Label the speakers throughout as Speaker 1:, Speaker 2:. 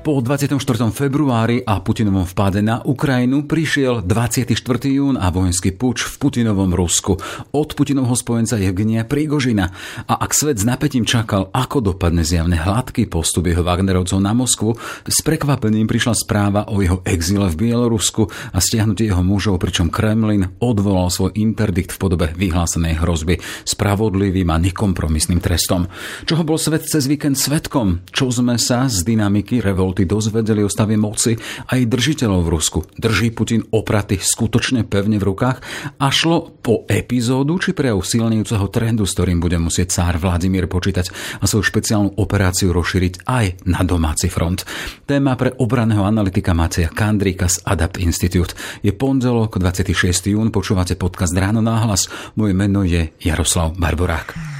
Speaker 1: Po 24. februári a Putinovom vpáde na Ukrajinu prišiel 24. jún a vojenský puč v Putinovom Rusku od Putinovho spojenca Evgenia Prigožina. A ak svet s napätím čakal, ako dopadne zjavne hladký postup jeho Wagnerovcov na Moskvu, s prekvapením prišla správa o jeho exile v Bielorusku a stiahnutie jeho mužov, pričom Kremlin odvolal svoj interdikt v podobe vyhlásenej hrozby spravodlivým a nekompromisným trestom. Čoho bol svet cez víkend svetkom? Čo sme sa z dynamiky revol revolty dozvedeli o stave moci aj držiteľov v Rusku. Drží Putin opraty skutočne pevne v rukách a šlo po epizódu či prejav silnejúceho trendu, s ktorým bude musieť cár Vladimír počítať a svoju špeciálnu operáciu rozšíriť aj na domáci front. Téma pre obraného analytika Macia Kandrika z Adapt Institute. Je pondelok 26. jún, počúvate podcast Ráno náhlas. Moje meno je Jaroslav Barborák.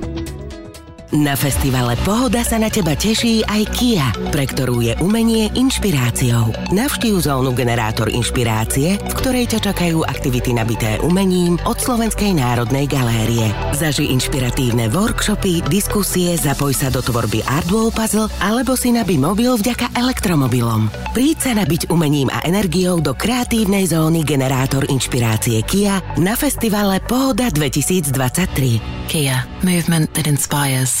Speaker 2: Na festivale Pohoda sa na teba teší aj Kia, pre ktorú je umenie inšpiráciou. Navštív zónu Generátor inšpirácie, v ktorej ťa čakajú aktivity nabité umením od Slovenskej národnej galérie. Zaži inšpiratívne workshopy, diskusie, zapoj sa do tvorby Artwall Puzzle alebo si nabí mobil vďaka elektromobilom. Príď sa nabiť umením a energiou do kreatívnej zóny Generátor inšpirácie Kia na festivale Pohoda 2023.
Speaker 3: Kia, movement that inspires.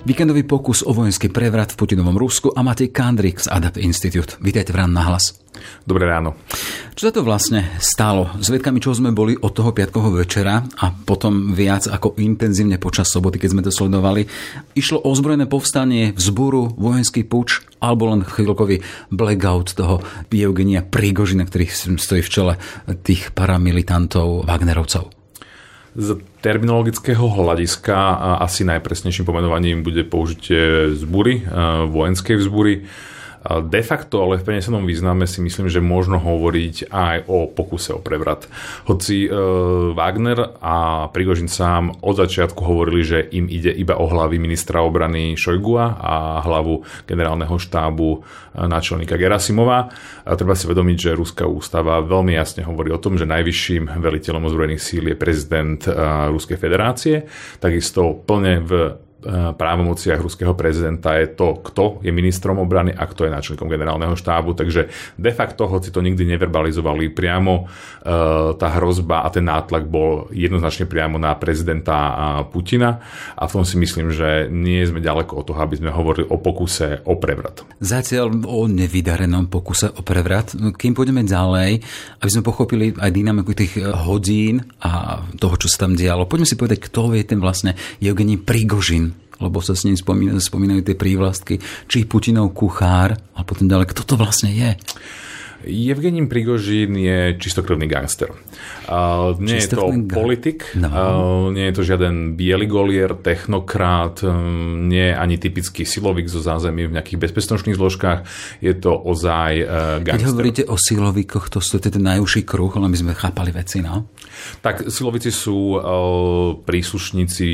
Speaker 1: Víkendový pokus o vojenský prevrat v Putinovom Rusku a Matej Kandrik z Adapt Institute. Vítajte v Ráno nahlas.
Speaker 4: Dobré ráno.
Speaker 1: Čo sa to vlastne stalo? Zvedkami čo sme boli od toho piatkoho večera a potom viac ako intenzívne počas soboty, keď sme to sledovali. Išlo o zbrojené povstanie, vzburu, vojenský puč alebo len chvíľkový blackout toho Eugenia Prigožina, ktorý stojí v čele tých paramilitantov Wagnerovcov.
Speaker 4: Z terminologického hľadiska asi najpresnejším pomenovaním bude použitie zbury, vojenskej vzbury De facto, ale v prenesenom význame si myslím, že možno hovoriť aj o pokuse o prevrat. Hoci e, Wagner a Prigožin sám od začiatku hovorili, že im ide iba o hlavy ministra obrany Šojgua a hlavu generálneho štábu e, náčelníka Gerasimova. A treba si vedomiť, že Ruská ústava veľmi jasne hovorí o tom, že najvyšším veliteľom ozbrojených síl je prezident e, Ruskej federácie. Takisto plne v právomociach ruského prezidenta je to, kto je ministrom obrany a kto je náčelníkom generálneho štábu. Takže de facto, hoci to nikdy neverbalizovali priamo, eh, tá hrozba a ten nátlak bol jednoznačne priamo na prezidenta Putina a v tom si myslím, že nie sme ďaleko od toho, aby sme hovorili o pokuse o prevrat.
Speaker 1: Zatiaľ o nevydarenom pokuse o prevrat. Kým pôjdeme ďalej, aby sme pochopili aj dynamiku tých hodín a toho, čo sa tam dialo, poďme si povedať, kto je ten vlastne Evgení Prigožin, lebo sa s ním spomínajú, spomínajú tie prívlastky, či Putinov kuchár a potom ďalej, kto to vlastne je.
Speaker 4: Evgením Prigožín je čistokrvný gangster. Uh, nie je to politik, no. uh, nie je to žiaden biely golier, technokrát, um, nie je ani typický silovik zo zázemí v nejakých bezpečnostných zložkách, je to ozaj uh, gangster.
Speaker 1: Keď hovoríte o silovikoch, to sú ten najúžší kruh, len by sme chápali veci, no?
Speaker 4: Tak silovici sú uh, príslušníci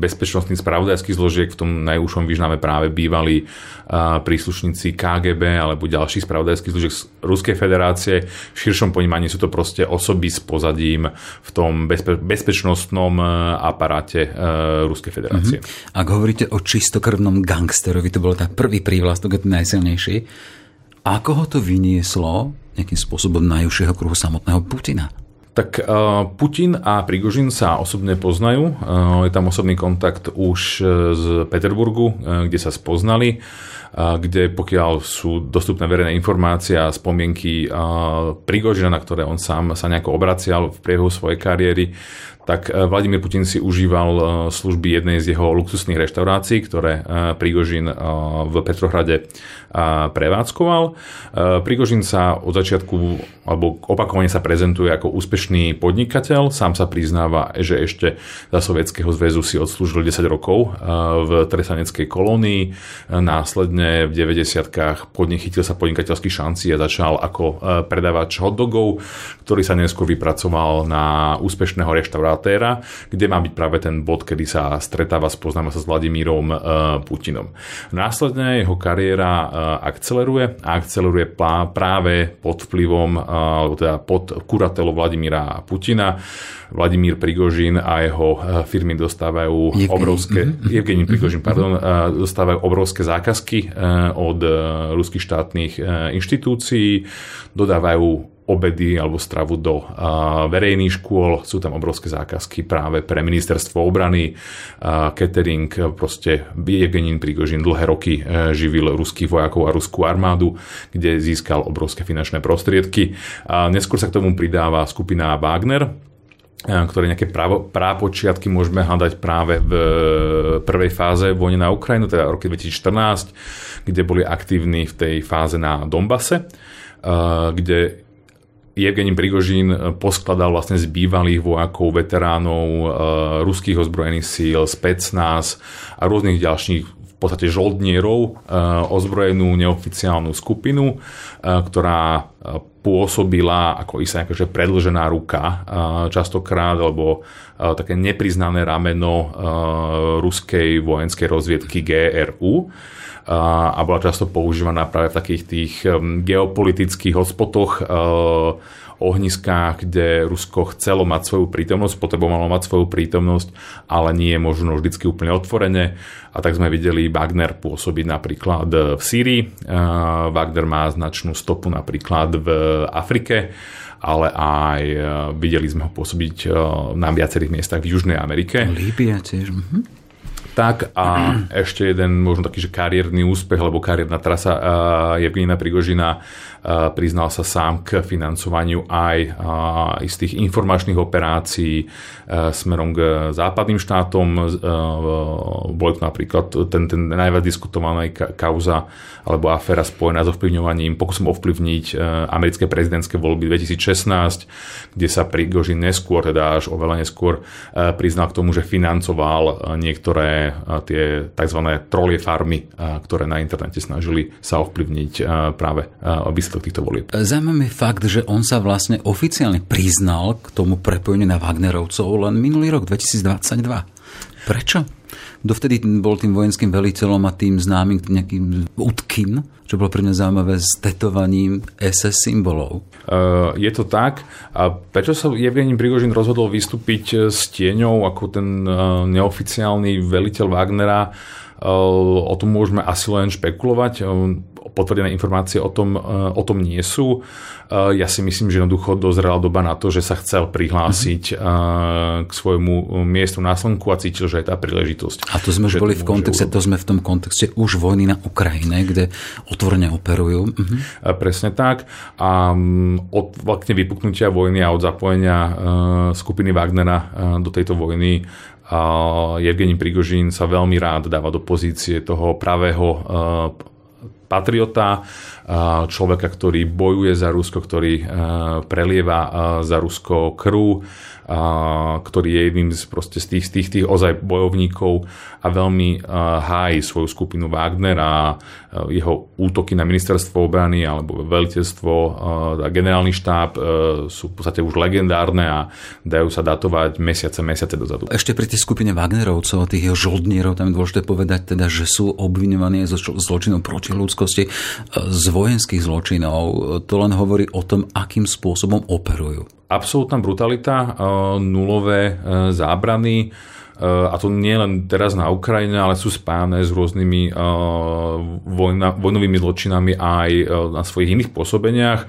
Speaker 4: bezpečnostných spravodajských zložiek, v tom najúžšom význame práve bývali uh, príslušníci KGB alebo ďalších spravodajských zložiek Ruskej federácie. V širšom ponímaní sú to proste osoby s pozadím v tom bezpe- bezpečnostnom e, aparáte Ruskej federácie. Mm-hmm.
Speaker 1: Ak hovoríte o čistokrvnom gangsterovi, to bol tá prvý prívlastok, najsilnejší, ako ho to vynieslo nejakým spôsobom najúžšieho kruhu samotného Putina?
Speaker 4: Tak uh, Putin a Prigožin sa osobne poznajú. Uh, je tam osobný kontakt už z Peterburgu, kde sa spoznali kde pokiaľ sú dostupné verejné informácie a spomienky Prigožina, na ktoré on sám sa nejako obracial v priebehu svojej kariéry, tak e, Vladimír Putin si užíval e, služby jednej z jeho luxusných reštaurácií, ktoré e, Prigožin v Petrohrade prevádzkoval. Prigožin sa od začiatku, alebo opakovane sa prezentuje ako úspešný podnikateľ, sám sa priznáva, že ešte za Sovietskeho zväzu si odslúžil 10 rokov v tresaneckej kolónii, následne v 90-kách chytil sa podnikateľských šancí a začal ako predávač hotdogov, ktorý sa neskôr vypracoval na úspešného reštaurátéra, kde má byť práve ten bod, kedy sa stretáva, spoznáva sa s Vladimírom Putinom. Následne jeho kariéra akceleruje a akceleruje práve pod vplyvom, alebo teda pod kuratelou Vladimíra Putina. Vladimír Prigožin a jeho firmy dostávajú Evgeni. obrovské, mm-hmm. Evgeni Prigožin, pardon, dostávajú obrovské zákazky od ruských štátnych inštitúcií, dodávajú obedy alebo stravu do verejných škôl. Sú tam obrovské zákazky práve pre ministerstvo obrany, catering, proste Evgenin Prigožin dlhé roky živil ruských vojakov a ruskú armádu, kde získal obrovské finančné prostriedky. Neskôr sa k tomu pridáva skupina Wagner, ktoré nejaké právo, prápočiatky môžeme hľadať práve v prvej fáze vojny na Ukrajinu, teda roky 2014, kde boli aktívni v tej fáze na Donbase, kde Evgenin Prigožín poskladal vlastne z bývalých vojakov, veteránov e, ruských ozbrojených síl, specnaz a rôznych ďalších podstate žoldnierov, e, ozbrojenú neoficiálnu skupinu, e, ktorá pôsobila ako istá nejaká predlžená ruka častokrát, alebo také nepriznané rameno ruskej vojenskej rozviedky GRU a bola často používaná práve v takých tých geopolitických hotspotoch ohniskách, kde Rusko chcelo mať svoju prítomnosť, potrebovalo mať svoju prítomnosť, ale nie je možno vždy úplne otvorene. A tak sme videli Wagner pôsobiť napríklad v Sýrii. Wagner má značnú stopu napríklad v Afrike ale aj videli sme ho pôsobiť na viacerých miestach v Južnej Amerike.
Speaker 1: Líbia tiež. Mhm
Speaker 4: tak a ešte jeden možno taký, že kariérny úspech alebo kariérna trasa uh, Evgenina Prigožina priznal sa sám k financovaniu aj istých informačných operácií uh, smerom k západným štátom. Uh, bol napríklad ten, ten najviac diskutovaná kauza alebo aféra spojená s ovplyvňovaním, pokusom ovplyvniť uh, americké prezidentské voľby 2016, kde sa Prigožin neskôr, teda až oveľa neskôr priznal k tomu, že financoval niektoré tie tzv. trolie farmy, ktoré na internete snažili sa ovplyvniť práve výsledok týchto volieb.
Speaker 1: Zaujímavý fakt, že on sa vlastne oficiálne priznal k tomu prepojeniu na Wagnerovcov len minulý rok 2022. Prečo? Dovtedy bol tým vojenským veliteľom a tým známym nejakým Utkin, čo bolo pre mňa zaujímavé s tetovaním SS symbolov.
Speaker 4: Uh, je to tak. A prečo sa Evgenin Prigožin rozhodol vystúpiť e, s tieňou ako ten uh, neoficiálny veliteľ Wagnera? Uh, o tom môžeme asi len špekulovať. Potvrdené informácie o tom, o tom nie sú. Ja si myslím, že jednoducho dozrela doba na to, že sa chcel prihlásiť uh-huh. k svojmu miestu na slnku a cítil, že je tá príležitosť.
Speaker 1: A to sme už boli v kontexte, to sme v tom kontexte už vojny na Ukrajine, kde otvorene operujú. Uh-huh.
Speaker 4: Presne tak. A od vlastne vypuknutia vojny a od zapojenia skupiny Wagnera do tejto vojny uh, Evgení Prigožín sa veľmi rád dáva do pozície toho pravého patriota, človeka, ktorý bojuje za Rusko, ktorý prelieva za Rusko krv, ktorý je jedným z, proste z tých, z tých, tých ozaj bojovníkov a veľmi hájí svoju skupinu Wagner a jeho útoky na ministerstvo obrany alebo veliteľstvo a generálny štáb sú v podstate už legendárne a dajú sa datovať mesiace, mesiace dozadu.
Speaker 1: Ešte pri tej skupine Wagnerovcov, tých jeho žoldnierov, tam je dôležité povedať teda, že sú obviňovaní zo zločinov proti ľudskosti, z vojenských zločinov. To len hovorí o tom, akým spôsobom operujú
Speaker 4: absolútna brutalita, e, nulové e, zábrany, e, a to nie len teraz na Ukrajine, ale sú spájane s rôznymi vojna, vojnovými zločinami aj na svojich iných pôsobeniach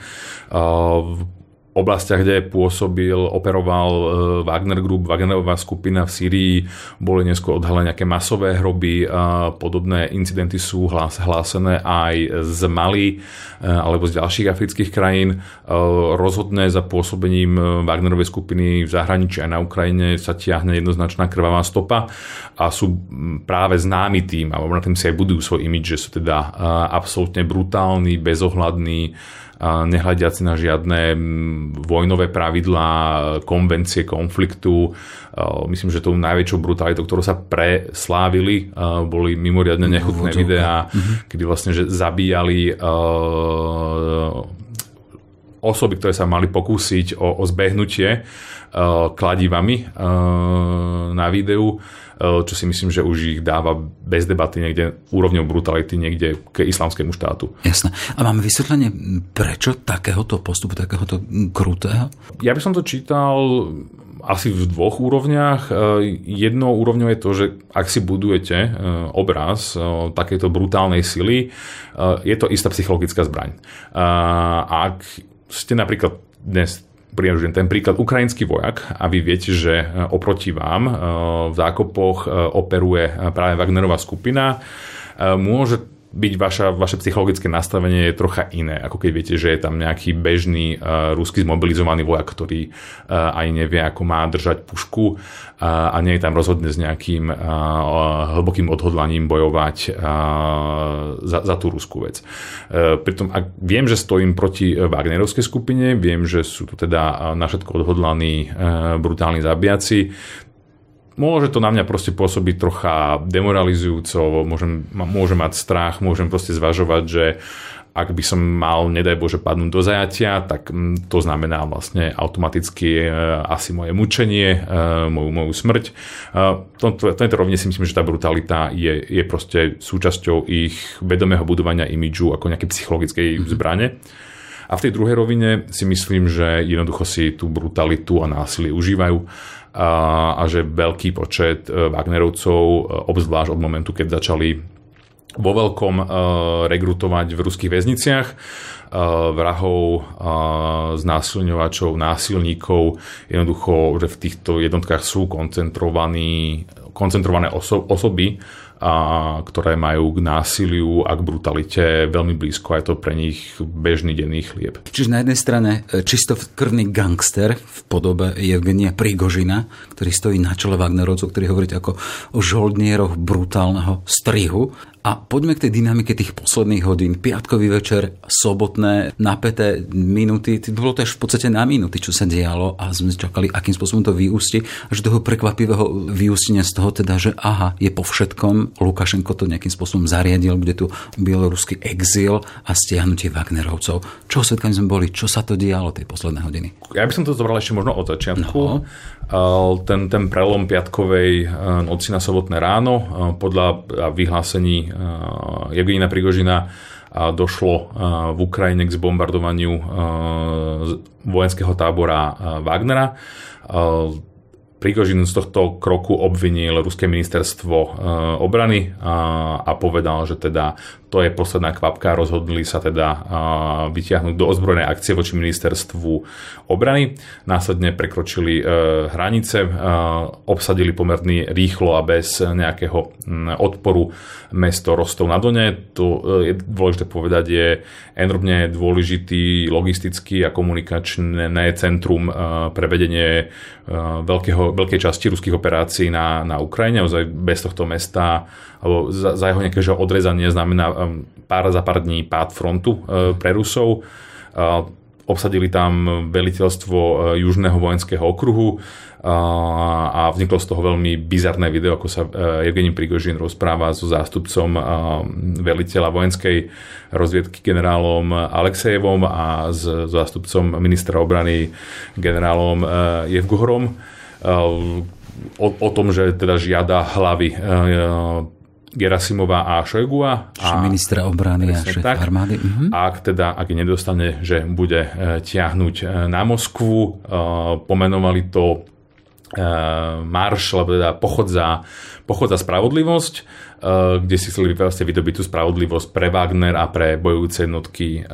Speaker 4: oblastiach, kde pôsobil, operoval e, Wagner Group, Wagnerová skupina v Syrii, boli neskôr odhalené nejaké masové hroby, podobné incidenty sú hlásené aj z Mali e, alebo z ďalších afrických krajín. E, rozhodné za pôsobením Wagnerovej skupiny v zahraničí aj na Ukrajine sa tiahne jednoznačná krvavá stopa a sú práve známi tým, alebo na tým si aj budujú svoj imidž, že sú teda absolútne brutálni, bezohľadní, nehľadiaci na žiadne vojnové pravidlá, konvencie konfliktu. Myslím, že tou najväčšou brutalitou, ktorú sa preslávili, boli mimoriadne nechutné videá, mhm. kedy vlastne že zabíjali osoby, ktoré sa mali pokúsiť o, o zbehnutie kladivami na videu Eh, čo si myslím, že už ich dáva bez debaty niekde úrovňou brutality niekde k islamskému štátu.
Speaker 1: Jasné. A máme vysvetlenie, prečo takéhoto postupu, takéhoto krutého?
Speaker 4: Ja by som to čítal asi v dvoch úrovniach. Eh, jednou úrovňou je to, že ak si budujete eh, obraz takéto brutálnej sily, je to istá psychologická zbraň. Ak ste napríklad dnes priažujem ten príklad, ukrajinský vojak a vy viete, že e, oproti vám e, v zákopoch e, operuje práve Wagnerová skupina, môže byť vaša, vaše psychologické nastavenie je trocha iné, ako keď viete, že je tam nejaký bežný uh, ruský zmobilizovaný vojak, ktorý uh, aj nevie, ako má držať pušku uh, a nie je tam rozhodne s nejakým uh, hlbokým odhodlaním bojovať uh, za, za tú ruskú vec. Uh, pritom ak viem, že stojím proti Wagnerovskej skupine, viem, že sú tu teda na všetko odhodlaní uh, brutálni zabijaci, môže to na mňa proste pôsobiť trocha demoralizujúco, môžem, môžem mať strach, môžem proste zvažovať, že ak by som mal, nedaj Bože, padnúť do zajatia, tak mm, to znamená vlastne automaticky e, asi moje mučenie, e, moju, moju smrť. E, to, to, to rovne si myslím, že tá brutalita je, je proste súčasťou ich vedomého budovania imidžu ako nejaké psychologickej mhm. zbrane. A v tej druhej rovine si myslím, že jednoducho si tú brutalitu a násilie užívajú a, a že veľký počet e, Wagnerovcov, e, obzvlášť od momentu, keď začali vo veľkom uh, rekrutovať v ruských väzniciach uh, vrahov, uh, znásilňovačov, násilníkov. Jednoducho, že v týchto jednotkách sú koncentrovaní, koncentrované oso- osoby, a ktoré majú k násiliu a k brutalite veľmi blízko a je to pre nich bežný denný chlieb.
Speaker 1: Čiže na jednej strane e, čisto krvný gangster v podobe Evgenia Prigožina, ktorý stojí na čele Wagnerovcov, ktorý hovoríte ako o žoldnieroch brutálneho strihu a poďme k tej dynamike tých posledných hodín. Piatkový večer, sobotné, napäté minúty. Bolo to až v podstate na minúty, čo sa dialo a sme čakali, akým spôsobom to vyústi. Až toho prekvapivého vyústenia z toho teda, že aha, je po všetkom. Lukašenko to nejakým spôsobom zariadil, bude tu bieloruský exil a stiahnutie Wagnerovcov. Čo svetkami sme boli? Čo sa to dialo tej posledné hodiny?
Speaker 4: Ja by som to zobral ešte možno od začiatku. No ten, ten prelom piatkovej e, noci na sobotné ráno e, podľa vyhlásení Evgenina Prigožina došlo v Ukrajine k zbombardovaniu vojenského tábora Wagnera. Prigožin z tohto kroku obvinil Ruské ministerstvo obrany a povedal, že teda to je posledná kvapka, rozhodli sa teda vyťahnuť do ozbrojenej akcie voči ministerstvu obrany. Následne prekročili e, hranice, e, obsadili pomerne rýchlo a bez nejakého odporu mesto Rostov na Done. To e, je dôležité povedať, je enormne dôležitý logistický a komunikačné centrum pre vedenie veľkého, veľkej časti ruských operácií na, na Ukrajine. Bez tohto mesta alebo za, za jeho nejaké odrezanie znamená pár za pár dní pád frontu uh, pre Rusov. Uh, obsadili tam veliteľstvo uh, Južného vojenského okruhu a vzniklo z toho veľmi bizarné video, ako sa Evgení Prigožin rozpráva so zástupcom veliteľa vojenskej rozviedky generálom Alexejevom a s zástupcom ministra obrany generálom Jevgohorom o, o tom, že teda žiada hlavy Gerasimova a Šojgua.
Speaker 1: A ministra obrany a šéf tak, armády.
Speaker 4: Mhm. Ak teda, ak nedostane, že bude e, tiahnuť e, na Moskvu, e, pomenovali to marš, alebo teda pochod za, pochod za spravodlivosť Eh, kde si chceli vlastne vydobiť tú spravodlivosť pre Wagner a pre bojujúce jednotky eh,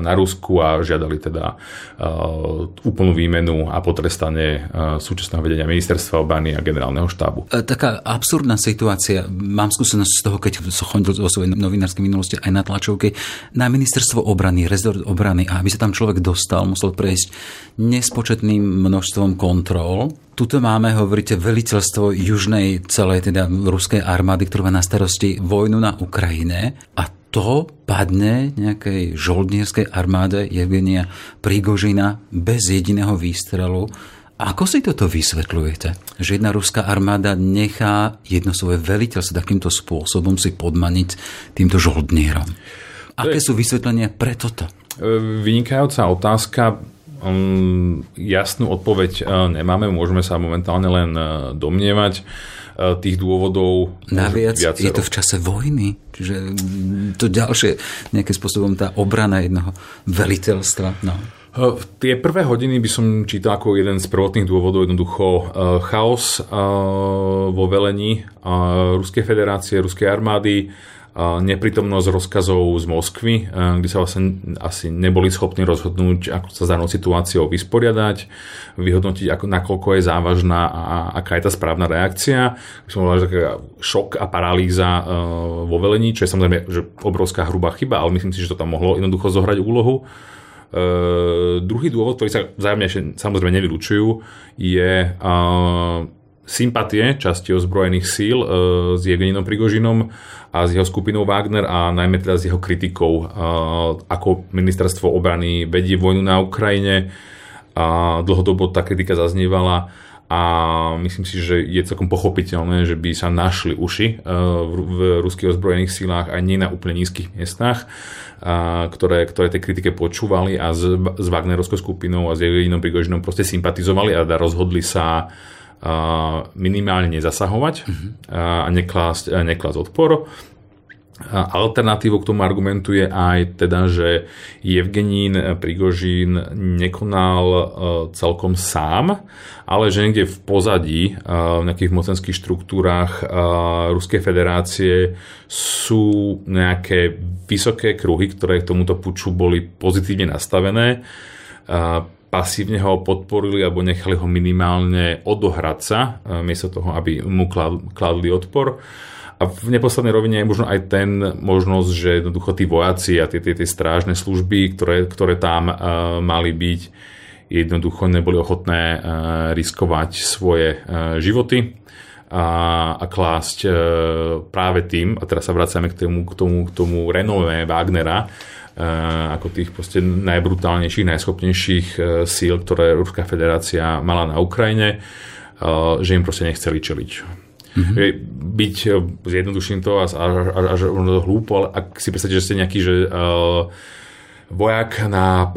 Speaker 4: na Rusku a žiadali teda eh, úplnú výmenu a potrestanie súčasného vedenia ministerstva obrany a generálneho štábu.
Speaker 1: Taká absurdná situácia, mám skúsenosť z toho, keď som chodil vo svojej novinárskej minulosti aj na tlačovke, na ministerstvo obrany, rezort obrany a aby sa tam človek dostal, musel prejsť nespočetným množstvom kontrol. Tuto máme, hovoríte, veliteľstvo južnej celej teda ruskej armády, ktorá má na starosti vojnu na Ukrajine a to padne nejakej žoldnierskej armáde Evgenia Prigožina bez jediného výstrelu. Ako si toto vysvetľujete? Že jedna ruská armáda nechá jedno svoje veliteľstvo takýmto spôsobom si podmaniť týmto žoldnierom. Aké sú vysvetlenia pre toto?
Speaker 4: E, vynikajúca otázka. Um, jasnú odpoveď uh, nemáme, môžeme sa momentálne len uh, domnievať. Uh, tých dôvodov
Speaker 1: Naviac je to v čase vojny, čiže to ďalšie nejakým spôsobom tá obrana jednoho veliteľstva. No.
Speaker 4: Tie prvé hodiny by som čítal ako jeden z prvotných dôvodov jednoducho chaos vo velení Ruskej federácie, Ruskej armády, neprítomnosť rozkazov z Moskvy, kde sa vlastne asi neboli schopní rozhodnúť, ako sa s danou situáciou vysporiadať, vyhodnotiť, ako, nakoľko je závažná a aká je tá správna reakcia. Som povedal, že šok a paralýza vo velení, čo je samozrejme že obrovská hrubá chyba, ale myslím si, že to tam mohlo jednoducho zohrať úlohu. Uh, druhý dôvod, ktorý sa vzájomne samozrejme nevylučujú, je uh, sympatie časti ozbrojených síl uh, s Evgeninom Prigožinom a s jeho skupinou Wagner a najmä teda s jeho kritikou, uh, ako ministerstvo obrany vedie vojnu na Ukrajine. A dlhodobo tá kritika zaznievala a myslím si, že je celkom pochopiteľné, že by sa našli uši v ruských ozbrojených sílách aj nie na úplne nízkych miestach ktoré, ktoré tej kritike počúvali a s, s Wagnerovskou skupinou a s Evgeninom Prigožinom proste sympatizovali a rozhodli sa minimálne nezasahovať uh-huh. a neklásť, neklásť odpor. Alternatívou k tomu argumentuje aj teda, že Evgenín Prigožín nekonal e, celkom sám, ale že niekde v pozadí e, v nejakých mocenských štruktúrach e, Ruskej federácie sú nejaké vysoké kruhy, ktoré k tomuto puču boli pozitívne nastavené pasívne ho podporili alebo nechali ho minimálne odohrať sa, miesto toho, aby mu kladli odpor. A v neposlednej rovine je možno aj ten možnosť, že jednoducho tí vojaci a tie, tie, tie strážne služby, ktoré, ktoré tam uh, mali byť, jednoducho neboli ochotné uh, riskovať svoje uh, životy a, a klásť uh, práve tým, a teraz sa vraciame k tomu, k tomu, k tomu renové Wagnera, ako tých proste najbrutálnejších, najschopnejších uh, síl, ktoré Ruská federácia mala na Ukrajine, uh, že im proste nechceli čeliť. Mm-hmm. Byť eh, zjednoduším to až, až, až hlúpo, ale ak si predstavíte, že ste nejaký, že uh, vojak na uh,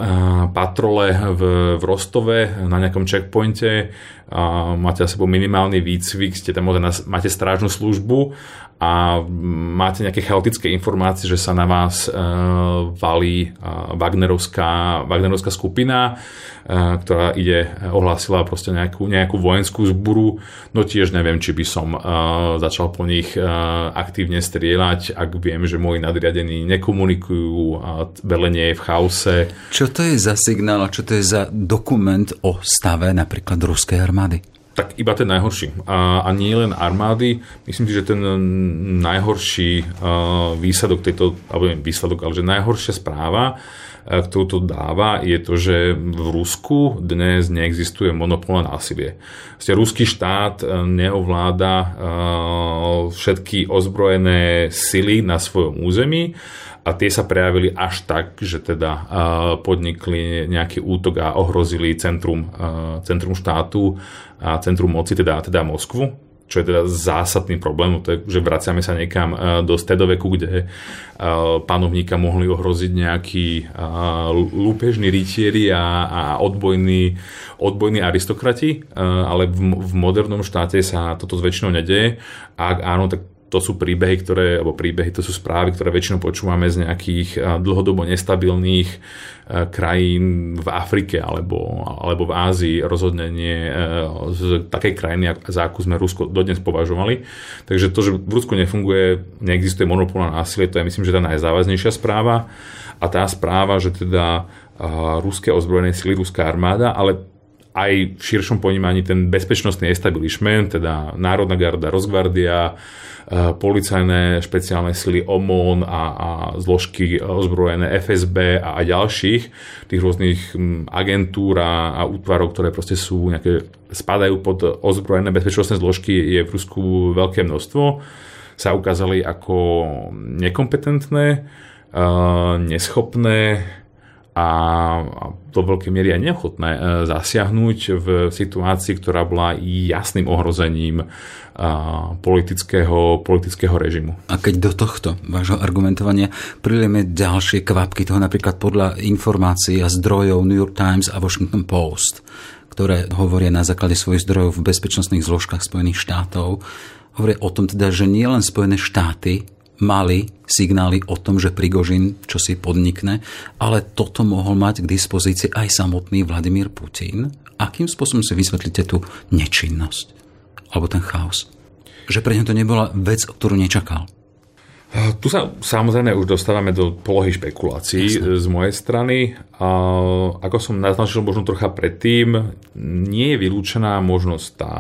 Speaker 4: patrole v, v Rostove na nejakom checkpointe, uh, máte sebou minimálny výcvik, ste tam máte strážnu službu a máte nejaké chaotické informácie, že sa na vás uh, valí uh, Wagnerovská, Wagnerovská skupina, uh, ktorá ide, ohlásila proste nejakú, nejakú vojenskú zburu, no tiež neviem, či by som uh, začal po nich uh, aktívne strieľať, ak viem, že moji nadriadení nekomunikujú a velenie je v chaose.
Speaker 1: Čo to je za signál a čo to je za dokument o stave napríklad ruskej armády?
Speaker 4: Tak iba ten najhorší. A, a nie len armády. Myslím si, že ten najhorší uh, výsledok tejto, alebo nie výsledok, ale že najhoršia správa, uh, ktorú to dáva, je to, že v Rusku dnes neexistuje monopol na násilie. Vlastne ruský štát neovláda uh, všetky ozbrojené sily na svojom území a tie sa prejavili až tak, že teda podnikli nejaký útok a ohrozili centrum, centrum štátu a centrum moci, teda, teda Moskvu, čo je teda zásadný problém, to je, že vraciame sa niekam do stredoveku, kde panovníka mohli ohroziť nejakí lúpežní rytieri a, a odbojní, odbojní aristokrati, ale v, v modernom štáte sa toto väčšinou nedeje. Ak áno, tak to sú príbehy, ktoré, alebo príbehy, to sú správy, ktoré väčšinou počúvame z nejakých dlhodobo nestabilných krajín v Afrike alebo, alebo v Ázii, rozhodne nie z takej krajiny, za akú sme Rusko dodnes považovali. Takže to, že v Rusku nefunguje, neexistuje monopol na násilie, to je myslím, že tá najzávaznejšia správa. A tá správa, že teda ruské ozbrojené sily, ruská armáda, ale aj v širšom ponímaní ten bezpečnostný establishment, teda Národná garda, Rozgvardia, Eh, policajné špeciálne sily OMON a, a zložky ozbrojené FSB a, a ďalších tých rôznych hm, agentúr a, a útvarov, ktoré proste sú nejaké, spadajú pod ozbrojené bezpečnostné zložky, je v Rusku veľké množstvo. Sa ukázali ako nekompetentné, neschopné a do veľkej miery aj neochotné zasiahnuť v situácii, ktorá bola jasným ohrozením politického, politického režimu.
Speaker 1: A keď do tohto vášho argumentovania prilieme ďalšie kvapky toho napríklad podľa informácií a zdrojov New York Times a Washington Post, ktoré hovoria na základe svojich zdrojov v bezpečnostných zložkách Spojených štátov, hovoria o tom teda, že nielen Spojené štáty mali signály o tom, že Prigožin čo si podnikne, ale toto mohol mať k dispozícii aj samotný Vladimír Putin. Akým spôsobom si vysvetlíte tú nečinnosť? Alebo ten chaos? Že pre ňa to nebola vec, ktorú nečakal.
Speaker 4: Tu sa samozrejme už dostávame do polohy špekulácií Jasne. z mojej strany. A ako som naznačil možno trocha predtým, nie je vylúčená možnosť tá,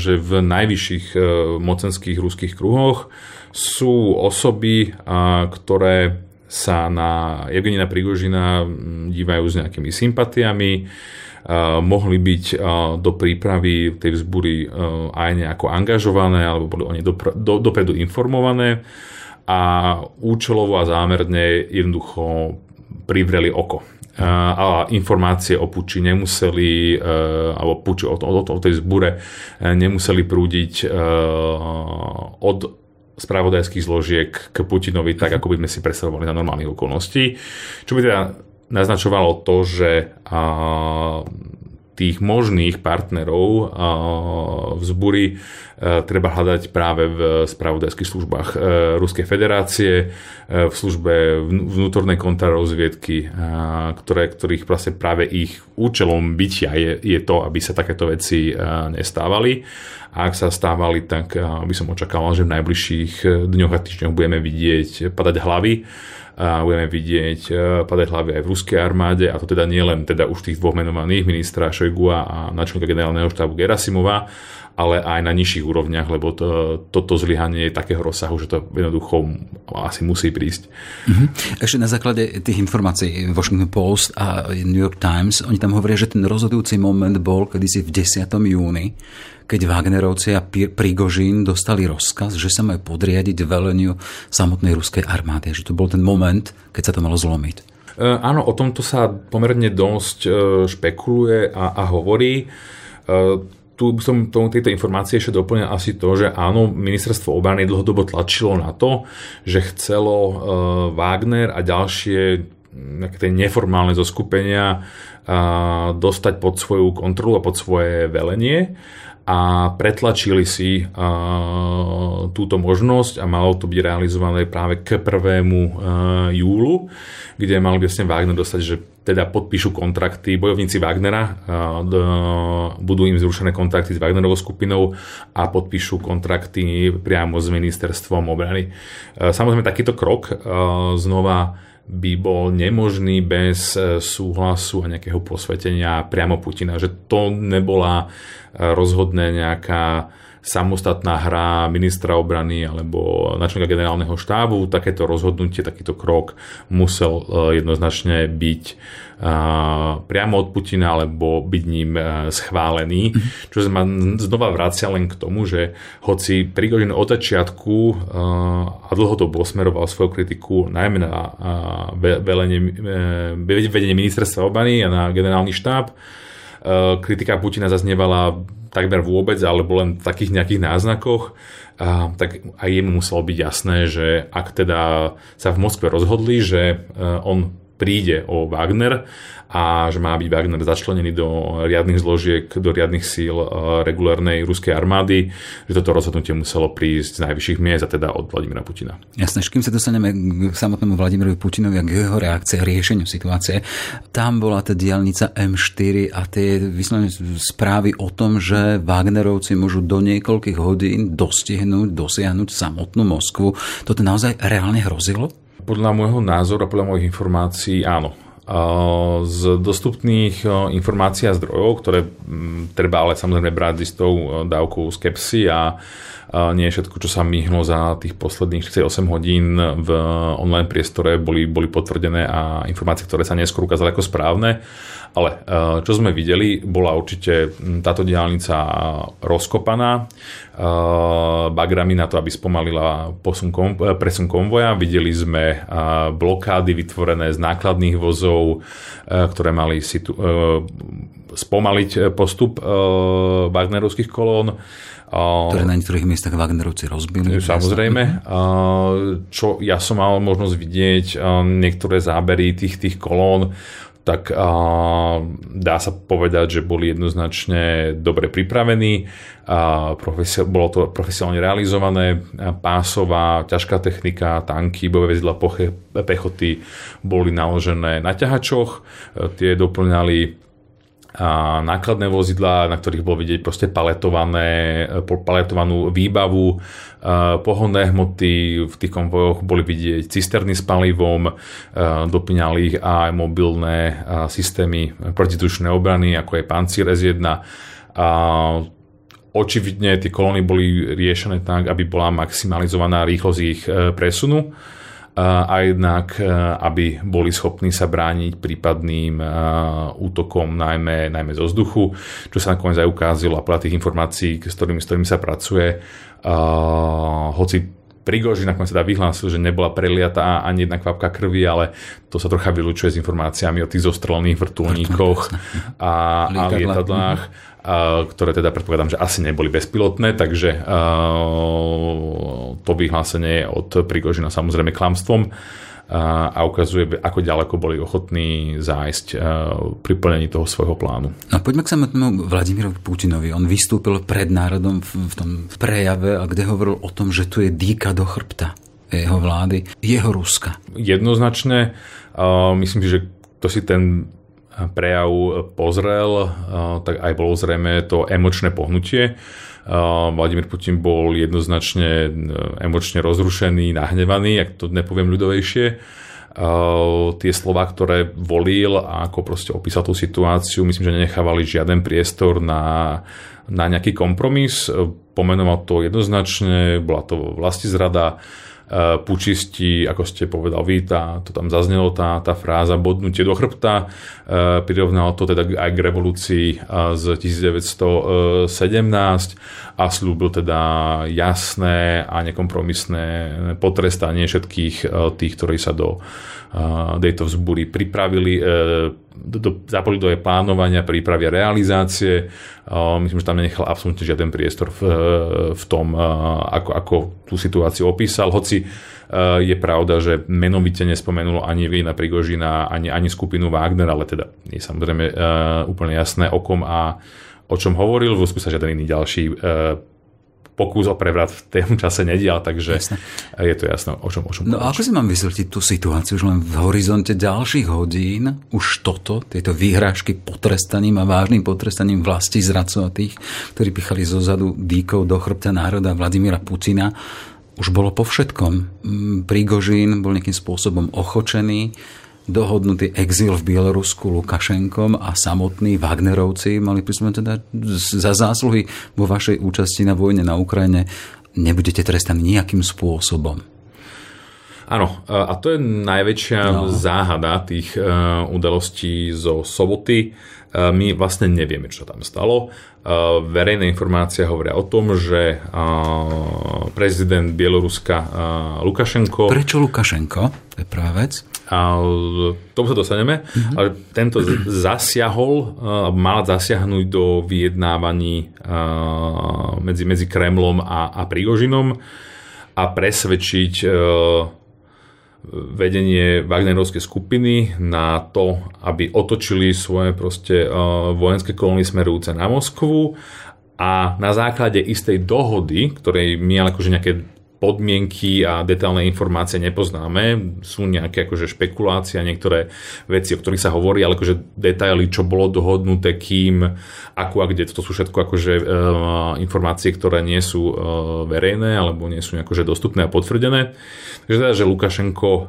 Speaker 4: že v najvyšších e, mocenských ruských kruhoch sú osoby, ktoré sa na Evgenina Prigožina dívajú s nejakými sympatiami, mohli byť do prípravy tej vzbury aj nejako angažované alebo boli o nej dopredu informované. A účelovo a zámerne jednoducho privreli oko. A informácie o puči nemuseli, e, alebo puči o, o, o tej zbure e, nemuseli prúdiť e, od spravodajských zložiek k Putinovi tak, ako by sme si predstavovali na normálnych okolností. Čo by teda naznačovalo to, že tých možných partnerov v zburi e, treba hľadať práve v spravodajských službách e, Ruskej federácie, e, v službe vnútornej kontrarozviedky, ktoré, ktorých vlastne práve ich účelom bytia je, je to, aby sa takéto veci nestávali. A ak sa stávali, tak by som očakával, že v najbližších dňoch a týždňoch budeme vidieť padať hlavy a budeme vidieť e, padať hlavy aj v ruskej armáde a to teda nie len teda už tých dvoch menovaných ministra Šojgua a načelníka generálneho štábu Gerasimova, ale aj na nižších úrovniach, lebo to, toto zlyhanie je takého rozsahu, že to jednoducho asi musí prísť.
Speaker 1: Mm-hmm. Ešte na základe tých informácií Washington Post a New York Times, oni tam hovoria, že ten rozhodujúci moment bol kedysi v 10. júni, keď Wagnerovci a Prigožín dostali rozkaz, že sa majú podriadiť veleniu samotnej ruskej armády. Že to bol ten moment, keď sa to malo zlomiť.
Speaker 4: E, áno, o tomto sa pomerne dosť e, špekuluje a, a hovorí. E, tu som tomu tejto informácie ešte doplnil asi to, že áno, ministerstvo obrany dlhodobo tlačilo na to, že chcelo uh, Wagner a ďalšie tie neformálne zoskupenia uh, dostať pod svoju kontrolu a pod svoje velenie a pretlačili si uh, túto možnosť a malo to byť realizované práve k 1. Uh, júlu, kde mali by vlastne Wagner dostať, že teda podpíšu kontrakty, bojovníci Wagnera, budú im zrušené kontrakty s Wagnerovou skupinou a podpíšu kontrakty priamo s ministerstvom obrany. Uh, samozrejme takýto krok uh, znova by bol nemožný bez e, súhlasu a nejakého posvetenia priamo Putina. Že to nebola e, rozhodne nejaká samostatná hra ministra obrany alebo načelníka generálneho štábu. Takéto rozhodnutie, takýto krok musel e, jednoznačne byť priamo od Putina alebo byť ním schválený. Mm-hmm. Čo sa ma znova vracia len k tomu, že hoci Prigožin od začiatku a dlhodobo smeroval svoju kritiku najmä na velenie, vedenie ministerstva obrany a na generálny štáb, kritika Putina zaznievala takmer vôbec, alebo len v takých nejakých náznakoch, a, tak aj jemu muselo byť jasné, že ak teda sa v Moskve rozhodli, že e, on príde o Wagner a že má byť Wagner začlenený do riadnych zložiek, do riadnych síl e, regulárnej ruskej armády, že toto rozhodnutie muselo prísť z najvyšších miest a teda od Vladimira Putina.
Speaker 1: Jasné, kým sa dostaneme k samotnému Vladimirovi Putinovi a k jeho reakcii a riešeniu situácie, tam bola tá diálnica M4 a tie vyslovene správy o tom, že Wagnerovci môžu do niekoľkých hodín dostihnúť, dosiahnuť samotnú Moskvu. Toto naozaj reálne hrozilo?
Speaker 4: Podľa môjho názoru a podľa mojich informácií áno. Z dostupných informácií a zdrojov, ktoré treba ale samozrejme brať s tou dávkou skepsy a Nie všetko, čo sa myhlo za tých posledných 48 hodín v online priestore boli, boli potvrdené a informácie, ktoré sa neskôr ukázali ako správne. Ale e, čo sme videli, bola určite táto diálnica rozkopaná e, bagrami na to, aby spomalila posun kom, e, presun konvoja. Videli sme blokády vytvorené z nákladných vozov, ktoré mali situ, spomaliť postup Wagnerovských kolón.
Speaker 1: Ktoré na niektorých miestach Wagnerovci rozbili.
Speaker 4: Samozrejme. Čo ja som mal možnosť vidieť, niektoré zábery tých, tých kolón, tak a, dá sa povedať, že boli jednoznačne dobre pripravení. A bolo to profesionálne realizované. Pásová, ťažká technika, tanky, bojové vezidla pechoty boli naložené na ťahačoch. E, tie doplňali nákladné vozidlá, na ktorých bolo vidieť proste paletované, paletovanú výbavu, pohonné hmoty, v tých konvojoch boli vidieť cisterny s palivom, doplňali ich aj mobilné systémy protitučnej obrany, ako je Pancir S1. A očividne tie kolóny boli riešené tak, aby bola maximalizovaná rýchlosť ich e, presunu a jednak, e, aby boli schopní sa brániť prípadným e, útokom najmä, najmä zo vzduchu, čo sa nakoniec aj ukázalo a podľa tých informácií, s ktorými, s ktorými sa pracuje, hoci Prigoži nakoniec teda vyhlásil, že nebola preliatá ani jedna kvapka krvi, ale to sa trocha vylučuje s informáciami o tých zostrelených vrtulníkoch a, a lietadlách ktoré teda predpokladám, že asi neboli bezpilotné, takže to vyhlásenie je od Prigožina samozrejme klamstvom a ukazuje, ako ďaleko boli ochotní zájsť pri plnení toho svojho plánu.
Speaker 1: A poďme k samotnému Vladimirovi Putinovi. On vystúpil pred národom v tom prejave, kde hovoril o tom, že tu je dýka do chrbta jeho vlády, jeho Ruska.
Speaker 4: Jednoznačne, myslím si, že to si ten prejav pozrel, tak aj bolo zrejme to emočné pohnutie. Vladimír Putin bol jednoznačne emočne rozrušený, nahnevaný, ak to nepoviem ľudovejšie. Tie slova, ktoré volil a ako proste opísal tú situáciu, myslím, že nenechávali žiaden priestor na, na nejaký kompromis. Pomenoval to jednoznačne, bola to vlasti zrada pučisti, ako ste povedal vy, tá, to tam zaznelo, tá, tá fráza bodnutie do chrbta, eh, prirovnal to teda aj k revolúcii eh, z 1917 a slúbil teda jasné a nekompromisné potrestanie všetkých tých, ktorí sa do tejto vzbúry pripravili, do, do, zapojili do jej plánovania, prípravy a realizácie. Myslím, že tam nenechal absolútne žiaden priestor v, v tom, ako, ako tú situáciu opísal, hoci je pravda, že menovite nespomenulo ani Vina Prigožina, ani, ani skupinu Wagner, ale teda je samozrejme úplne jasné okom a o čom hovoril. V Rusku sa žiaden iný ďalší pokus o prevrat v tom čase nedial, takže Jasne. je to jasné, o čom, o čom
Speaker 1: No a ako si mám vysvetliť tú situáciu, že len v horizonte ďalších hodín už toto, tieto výhrážky potrestaním a vážnym potrestaním vlasti zradcov a tých, ktorí pichali zo zadu dýkov do chrbta národa Vladimíra Putina, už bolo po všetkom. Mm, Prigožín bol nejakým spôsobom ochočený, dohodnutý exil v Bielorusku Lukašenkom a samotní Wagnerovci mali prísme teda za zásluhy vo vašej účasti na vojne na Ukrajine nebudete trestaní nejakým spôsobom.
Speaker 4: Áno, a to je najväčšia no. záhada tých uh, udalostí zo soboty. Uh, my vlastne nevieme, čo tam stalo. Uh, verejné informácie hovoria o tom, že prezident Bieloruska Lukašenko...
Speaker 1: Prečo Lukašenko? To je prvá vec.
Speaker 4: A tomu sa dostaneme. Mm-hmm. Ale tento zasiahol, mal zasiahnuť do vyjednávaní medzi, medzi Kremlom a, a Prigožinom a presvedčiť vedenie Wagnerovskej skupiny na to, aby otočili svoje proste vojenské kolóny smerujúce na Moskvu a na základe istej dohody, ktorej my ale akože nejaké podmienky a detailné informácie nepoznáme. Sú nejaké akože špekulácie a niektoré veci, o ktorých sa hovorí, ale akože detaily, čo bolo dohodnuté, kým, ako a kde, to sú všetko akože uh, informácie, ktoré nie sú uh, verejné alebo nie sú akože dostupné a potvrdené. Takže teda, že Lukašenko uh,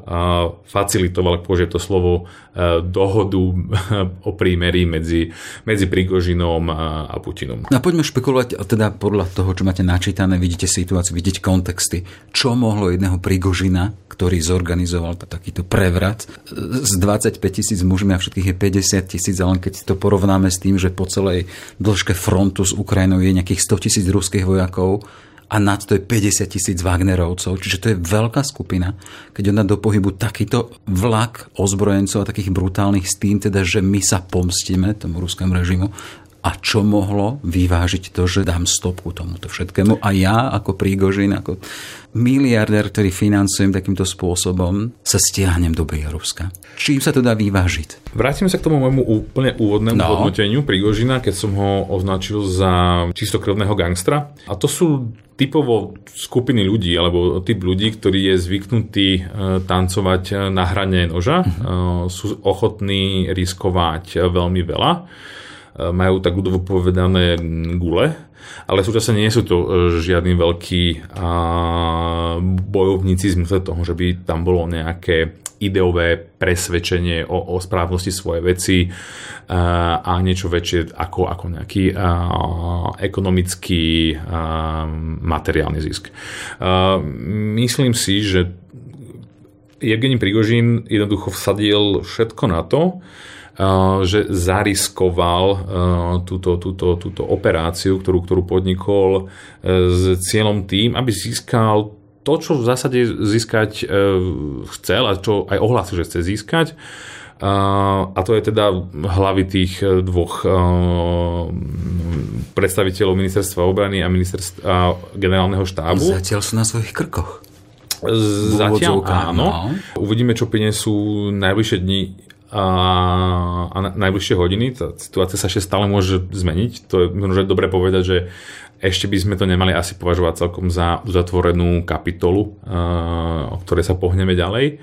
Speaker 4: facilitoval, ak to slovo, uh, dohodu o prímeri medzi, medzi Prigožinom a, a Putinom.
Speaker 1: No a poďme špekulovať, teda podľa toho, čo máte načítané, vidíte situáciu, vidíte kontexty čo mohlo jedného Prigožina, ktorý zorganizoval takýto prevrat s 25 tisíc mužmi a všetkých je 50 tisíc, ale keď to porovnáme s tým, že po celej dĺžke frontu s Ukrajinou je nejakých 100 tisíc ruských vojakov, a nad to je 50 tisíc Wagnerovcov, čiže to je veľká skupina. Keď on dá do pohybu takýto vlak ozbrojencov a takých brutálnych s tým, teda, že my sa pomstíme tomu ruskému režimu, a čo mohlo vyvážiť to, že dám stopku tomuto všetkému. A ja ako Prígožin, ako miliardér, ktorý financujem takýmto spôsobom, sa stiahnem do Bieloruska. Čím sa to dá vyvážiť?
Speaker 4: Vrátime sa k tomu môjmu úplne úvodnému no. hodnoteniu Prigožina, keď som ho označil za čistokrvného gangstra. A to sú typovo skupiny ľudí, alebo typ ľudí, ktorý je zvyknutý e, tancovať na hrane noža, uh-huh. sú ochotní riskovať veľmi veľa majú tak ľudovo povedané gule, ale súčasne nie sú to e, žiadni veľkí bojovníci z toho, že by tam bolo nejaké ideové presvedčenie o, o správnosti svojej veci a, a niečo väčšie ako, ako nejaký a, ekonomický a, materiálny zisk. A, myslím si, že Evgení Prigožín jednoducho vsadil všetko na to, že zariskoval eh, túto, túto, túto operáciu, ktorú, ktorú podnikol eh, s cieľom tým, aby získal to, čo v zásade získať chcel a čo aj ohlásil, že chce získať. A to je teda hlavy tých dvoch predstaviteľov ministerstva obrany a ministerstva generálneho štábu.
Speaker 1: Zatiaľ sú na svojich krkoch.
Speaker 4: Zatiaľ áno. No. Uvidíme, čo prinesú najbližšie dni a, a najbližšie hodiny. Tá situácia sa ešte stále môže zmeniť. To je možno dobre povedať, že ešte by sme to nemali asi považovať celkom za uzatvorenú kapitolu, o ktorej sa pohneme ďalej.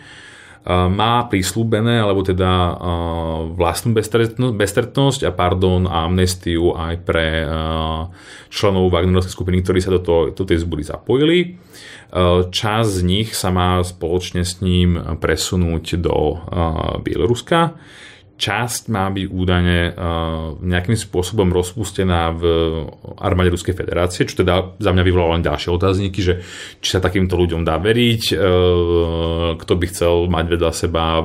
Speaker 4: Má prísľubené, alebo teda vlastnú bestretnosť a pardon a amnestiu aj pre členov Wagnerovskej skupiny, ktorí sa do, to, do tej zbudy zapojili. Časť z nich sa má spoločne s ním presunúť do Bieloruska. Časť má byť údajne nejakým spôsobom rozpustená v armáde Ruskej federácie, čo teda za mňa vyvolalo len ďalšie otázniky, že či sa takýmto ľuďom dá veriť, kto by chcel mať vedľa seba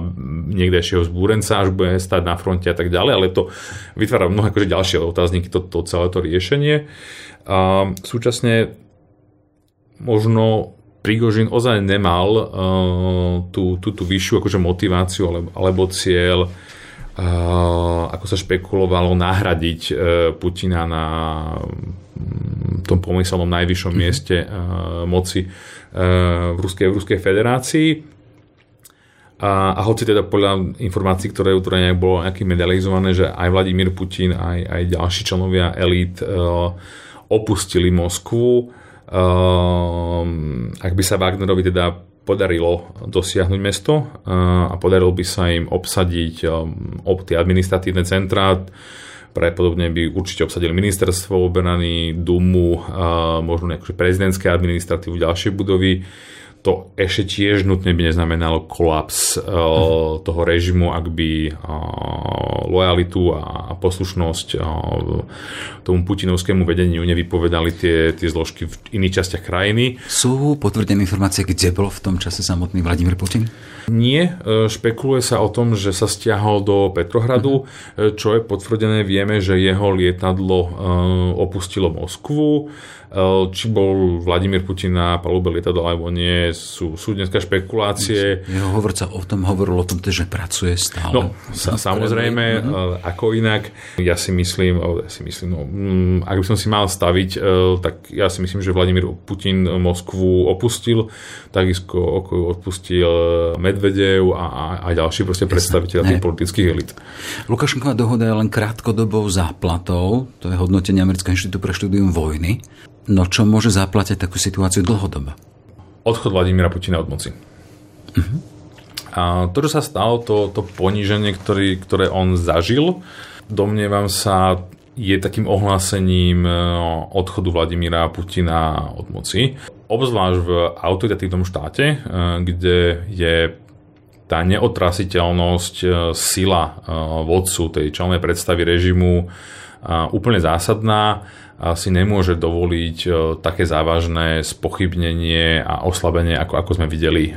Speaker 4: niekdejšieho zbúrenca, až bude stať na fronte a tak ďalej, ale to vytvára mnohé akože ďalšie otázniky, to, to celé to riešenie. súčasne možno Prigožin ozaj nemal uh, tú, tú, tú vyššiu akože motiváciu alebo, alebo cieľ, uh, ako sa špekulovalo, nahradiť uh, Putina na um, tom pomyselnom najvyššom mm-hmm. mieste uh, moci uh, v, Ruskej, v Ruskej federácii. A, a hoci teda podľa informácií, ktoré ktoré nejak bolo nejaký medializované, že aj Vladimír Putin, aj, aj ďalší členovia elít uh, opustili Moskvu, ak by sa Wagnerovi teda podarilo dosiahnuť mesto a podarilo by sa im obsadiť ehm, tie administratívne centrá, Pravdepodobne by určite obsadili ministerstvo obrany, Dumu, možno nejaké prezidentské administratívu, ďalšie budovy to ešte tiež nutne by neznamenalo kolaps uh, toho režimu, ak by uh, lojalitu a poslušnosť uh, tomu putinovskému vedeniu nevypovedali tie, tie zložky v iných častiach krajiny.
Speaker 1: Sú potvrdené informácie, kde bol v tom čase samotný Vladimír Putin?
Speaker 4: Nie, špekuluje sa o tom, že sa stiahol do Petrohradu, uh-huh. čo je potvrdené, vieme, že jeho lietadlo opustilo Moskvu či bol Vladimír Putin na palube lietadla alebo nie, sú, sú dneska špekulácie.
Speaker 1: Jeho hovorca o tom hovoril o tom, že pracuje stále.
Speaker 4: No, sa, samozrejme, uh-huh. ako inak. Ja si myslím, ja si myslím no, mm, ak by som si mal staviť, eh, tak ja si myslím, že Vladimír Putin Moskvu opustil, takisto odpustil Medvedev a, a, a ďalší proste predstaviteľ tých politických elit.
Speaker 1: Lukašenková dohoda je len krátkodobou záplatou, to je hodnotenie Amerického inštitútu pre štúdium vojny. No čo môže zaplatiť takú situáciu dlhodobo?
Speaker 4: odchod Vladimíra Putina od moci. Uh-huh. A to, čo sa stalo, to, to poníženie, ktorý, ktoré on zažil, domnievam sa, je takým ohlásením e, odchodu Vladimíra Putina od moci. Obzvlášť v autoritatívnom štáte, e, kde je tá neotrasiteľnosť, e, sila vodcu tej čelnej predstavy režimu úplne zásadná si nemôže dovoliť e, také závažné spochybnenie a oslabenie, ako, ako sme videli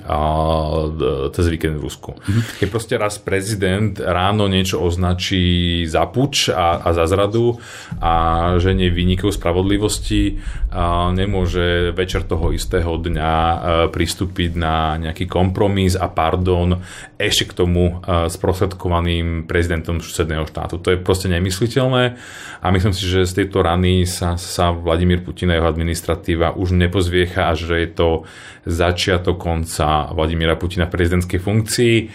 Speaker 4: cez víkend v Rusku. Mm-hmm. Keď proste raz prezident ráno niečo označí za puč a, a za zradu a že nie vynikov spravodlivosti, a nemôže večer toho istého dňa e, pristúpiť na nejaký kompromis a pardon ešte k tomu e, sprostredkovaným prezidentom susedného štátu. To je proste nemysliteľné a myslím si, že z tejto rany sa, sa Vladimír Putin a jeho administratíva už nepozviecha a že je to začiatok konca Vladimíra Putina v prezidentskej funkcii. E,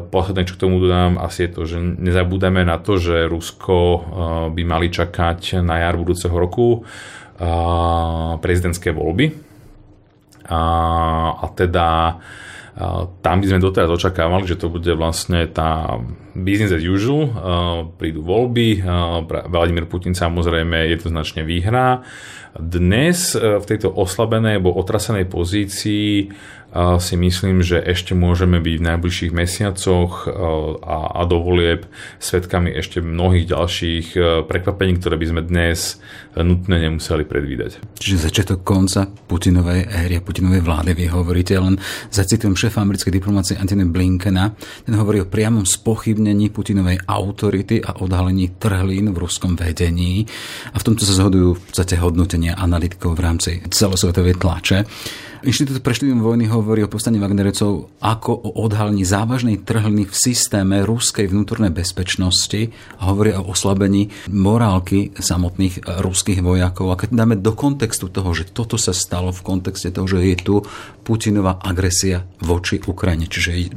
Speaker 4: posledné, čo k tomu dodám, asi je to, že nezabúdame na to, že Rusko e, by mali čakať na jar budúceho roku e, prezidentské voľby. A, a teda tam by sme doteraz očakávali, že to bude vlastne tá business as usual, prídu voľby, Vladimír Putin samozrejme jednoznačne vyhrá. Dnes v tejto oslabenej alebo otrasenej pozícii si myslím, že ešte môžeme byť v najbližších mesiacoch a, a dovolieb svetkami ešte mnohých ďalších prekvapení, ktoré by sme dnes nutne nemuseli predvídať.
Speaker 1: Čiže začiatok konca Putinovej éry a Putinovej vlády vy hovoríte, len zacitujem šéfa americkej diplomácie Antony Blinkena, ten hovorí o priamom spochybnení Putinovej autority a odhalení trhlín v ruskom vedení a v tomto sa zhodujú v podstate hodnotenia analytikov v rámci celosvetovej tlače. Inštitút pre štúdium vojny hovorí o povstaní Wagnerecov ako o odhalení závažnej trhliny v systéme ruskej vnútornej bezpečnosti a hovorí o oslabení morálky samotných ruských vojakov. A keď dáme do kontextu toho, že toto sa stalo v kontexte toho, že je tu Putinová agresia voči Ukrajine, čiže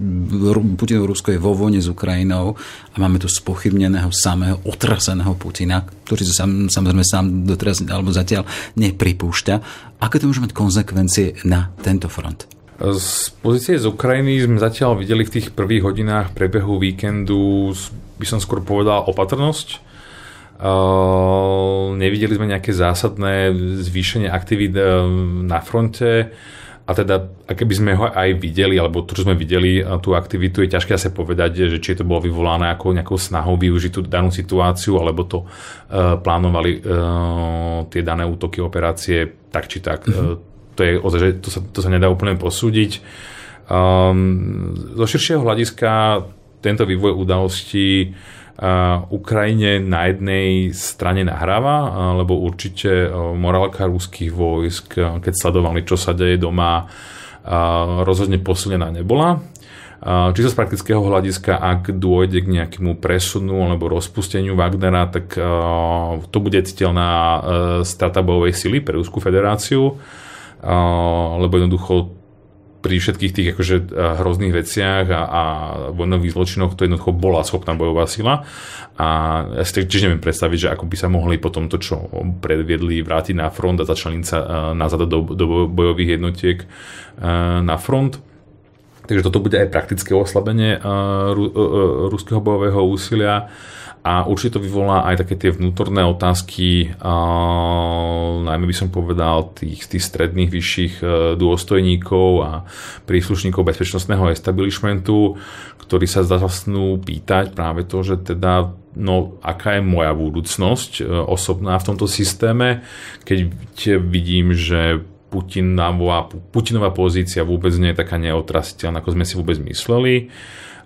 Speaker 1: Putinov Rusko je vo vojne s Ukrajinou a máme tu spochybneného samého otraseného Putina, ktorý sa samozrejme sám doteraz alebo zatiaľ nepripúšťa. Aké to môže mať konsekvencie na tento front?
Speaker 4: Z pozície z Ukrajiny sme zatiaľ videli v tých prvých hodinách prebehu víkendu, by som skôr povedal, opatrnosť. Uh, nevideli sme nejaké zásadné zvýšenie aktivít uh, na fronte. A teda, aké by sme ho aj videli, alebo to, čo sme videli, tú aktivitu, je ťažké asi povedať, že či to bolo vyvolané ako nejakou snahou využiť tú danú situáciu, alebo to uh, plánovali uh, tie dané útoky, operácie tak či tak. Mm-hmm. Uh, to, je, to, sa, to sa nedá úplne posúdiť. Um, zo širšieho hľadiska tento vývoj udalostí Ukrajine na jednej strane nahráva, lebo určite morálka ruských vojsk, keď sledovali, čo sa deje doma, rozhodne posilnená nebola. Čiže z praktického hľadiska, ak dôjde k nejakému presunu alebo rozpusteniu Wagnera, tak to bude citeľná strata bojovej sily pre Ruskú federáciu, lebo jednoducho pri všetkých tých akože eh, hrozných veciach a, a vojnových zločinoch to jednoducho bola schopná bojová sila a ja si tiež neviem predstaviť, že ako by sa mohli potom to, čo predviedli, vrátiť na front a začali sa eh, nazad do, do bojových jednotiek eh, na front. Takže toto bude aj praktické oslabenie ruského bojového úsilia a určite to vyvolá aj také tie vnútorné otázky, a, najmä by som povedal tých, tých stredných vyšších e, dôstojníkov a príslušníkov bezpečnostného establishmentu, ktorí sa začnú pýtať práve to, že teda no aká je moja budúcnosť e, osobná v tomto systéme, keď vidím, že Putinová, Putinová pozícia vôbec nie je taká neotrasiteľná, ako sme si vôbec mysleli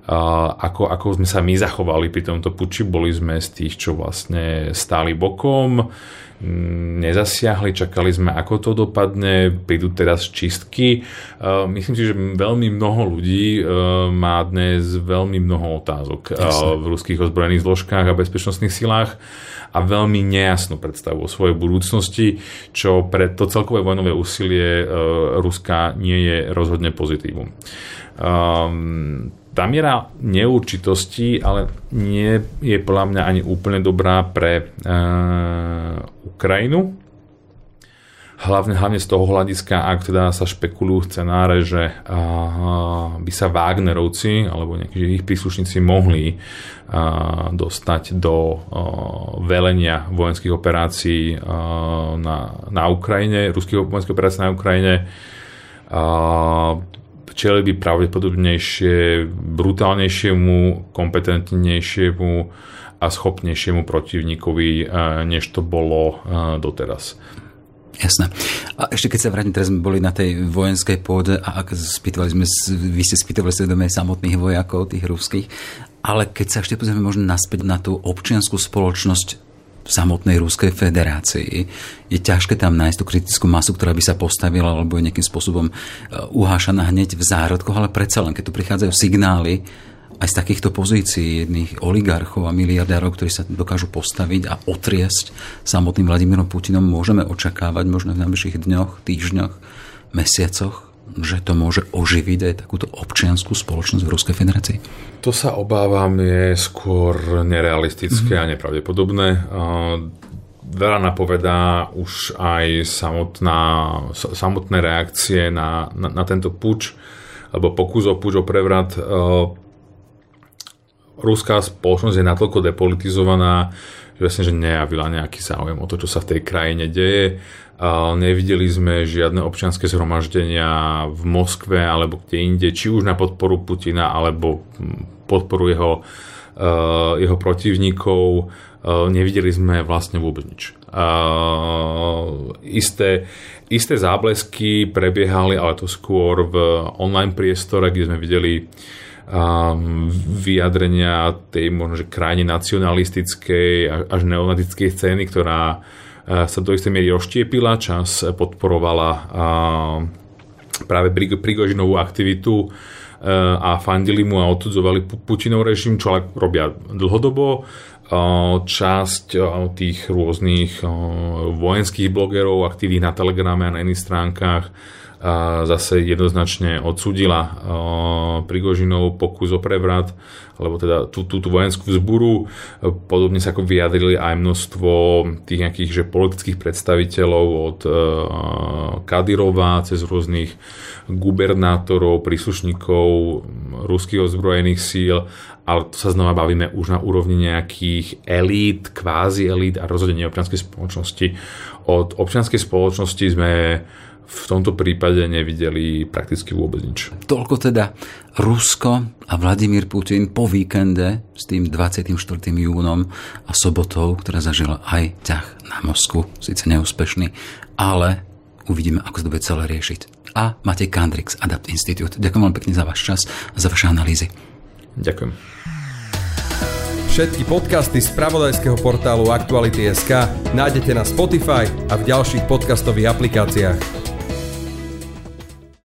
Speaker 4: ako, ako sme sa my zachovali pri tomto puči. Boli sme z tých, čo vlastne stáli bokom, nezasiahli, čakali sme, ako to dopadne, prídu teraz čistky. Myslím si, že veľmi mnoho ľudí má dnes veľmi mnoho otázok Jasne. v ruských ozbrojených zložkách a bezpečnostných silách a veľmi nejasnú predstavu o svojej budúcnosti, čo pre to celkové vojnové úsilie Ruska nie je rozhodne pozitívum. Um, tá miera neurčitosti ale nie je podľa mňa ani úplne dobrá pre uh, Ukrajinu. hlavne, hlavne z toho hľadiska, ak teda sa špekulujú scenáre, že by sa Wagnerovci alebo nejakí ich príslušníci mohli dostať do velenia vojenských operácií na, na Ukrajine, ruských vojenských operácií na Ukrajine, čeli by pravdepodobnejšie, brutálnejšiemu, kompetentnejšiemu a schopnejšiemu protivníkovi, než to bolo doteraz.
Speaker 1: Jasné. A ešte keď sa vrátim, teraz sme boli na tej vojenskej pôde a spýtovali sme, vy ste spýtovali svedomie samotných vojakov, tých ruských, ale keď sa ešte pozrieme možno naspäť na tú občianskú spoločnosť v samotnej Ruskej federácii, je ťažké tam nájsť tú kritickú masu, ktorá by sa postavila alebo je nejakým spôsobom e, uhášaná hneď v zárodkoch, ale predsa len, keď tu prichádzajú signály aj z takýchto pozícií jedných oligarchov a miliardárov, ktorí sa dokážu postaviť a otriesť samotným Vladimírom Putinom, môžeme očakávať možno v najbližších dňoch, týždňoch, mesiacoch, že to môže oživiť aj takúto občianskú spoločnosť v Ruskej federácii?
Speaker 4: To sa obávam je skôr nerealistické mm-hmm. a nepravdepodobné. Veľa napovedá už aj samotná, samotné reakcie na, na, na tento puč, alebo pokus o puč o prevrat ruská spoločnosť je natoľko depolitizovaná, že vlastne, že nejavila nejaký záujem o to, čo sa v tej krajine deje. Nevideli sme žiadne občianske zhromaždenia v Moskve alebo kde inde, či už na podporu Putina alebo podporu jeho, e, jeho protivníkov. E, nevideli sme vlastne vôbec nič. Isté, isté záblesky prebiehali, ale to skôr v online priestore, kde sme videli um, vyjadrenia tej možno, krajine nacionalistickej až neonatickej scény, ktorá sa do istej miery rozštiepila, čas podporovala práve Prigožinovú aktivitu uh, a fandili mu a odsudzovali Putinov režim, čo ale robia dlhodobo. Uh, časť uh, tých rôznych vojenských blogerov aktívnych na Telegrame a na iných stránkach zase jednoznačne odsudila Prigožinov pokus o prevrat, alebo teda tú, tú, tú vojenskú vzburu. Podobne sa ako vyjadrili aj množstvo tých nejakých že politických predstaviteľov od Kadyrova cez rôznych gubernátorov, príslušníkov ruských ozbrojených síl, ale to sa znova bavíme už na úrovni nejakých elít, kvázi elít a rozhodne občianskej spoločnosti. Od občianskej spoločnosti sme v tomto prípade nevideli prakticky vôbec nič.
Speaker 1: Toľko teda Rusko a Vladimír Putin po víkende s tým 24. júnom a sobotou, ktorá zažila aj ťah na Moskvu, síce neúspešný, ale uvidíme, ako sa to bude celé riešiť. A Matej Kandrix, Adapt Institute. Ďakujem veľmi pekne za váš čas a za vaše analýzy.
Speaker 4: Ďakujem.
Speaker 5: Všetky podcasty z pravodajského portálu Aktuality.sk nájdete na Spotify a v ďalších podcastových aplikáciách.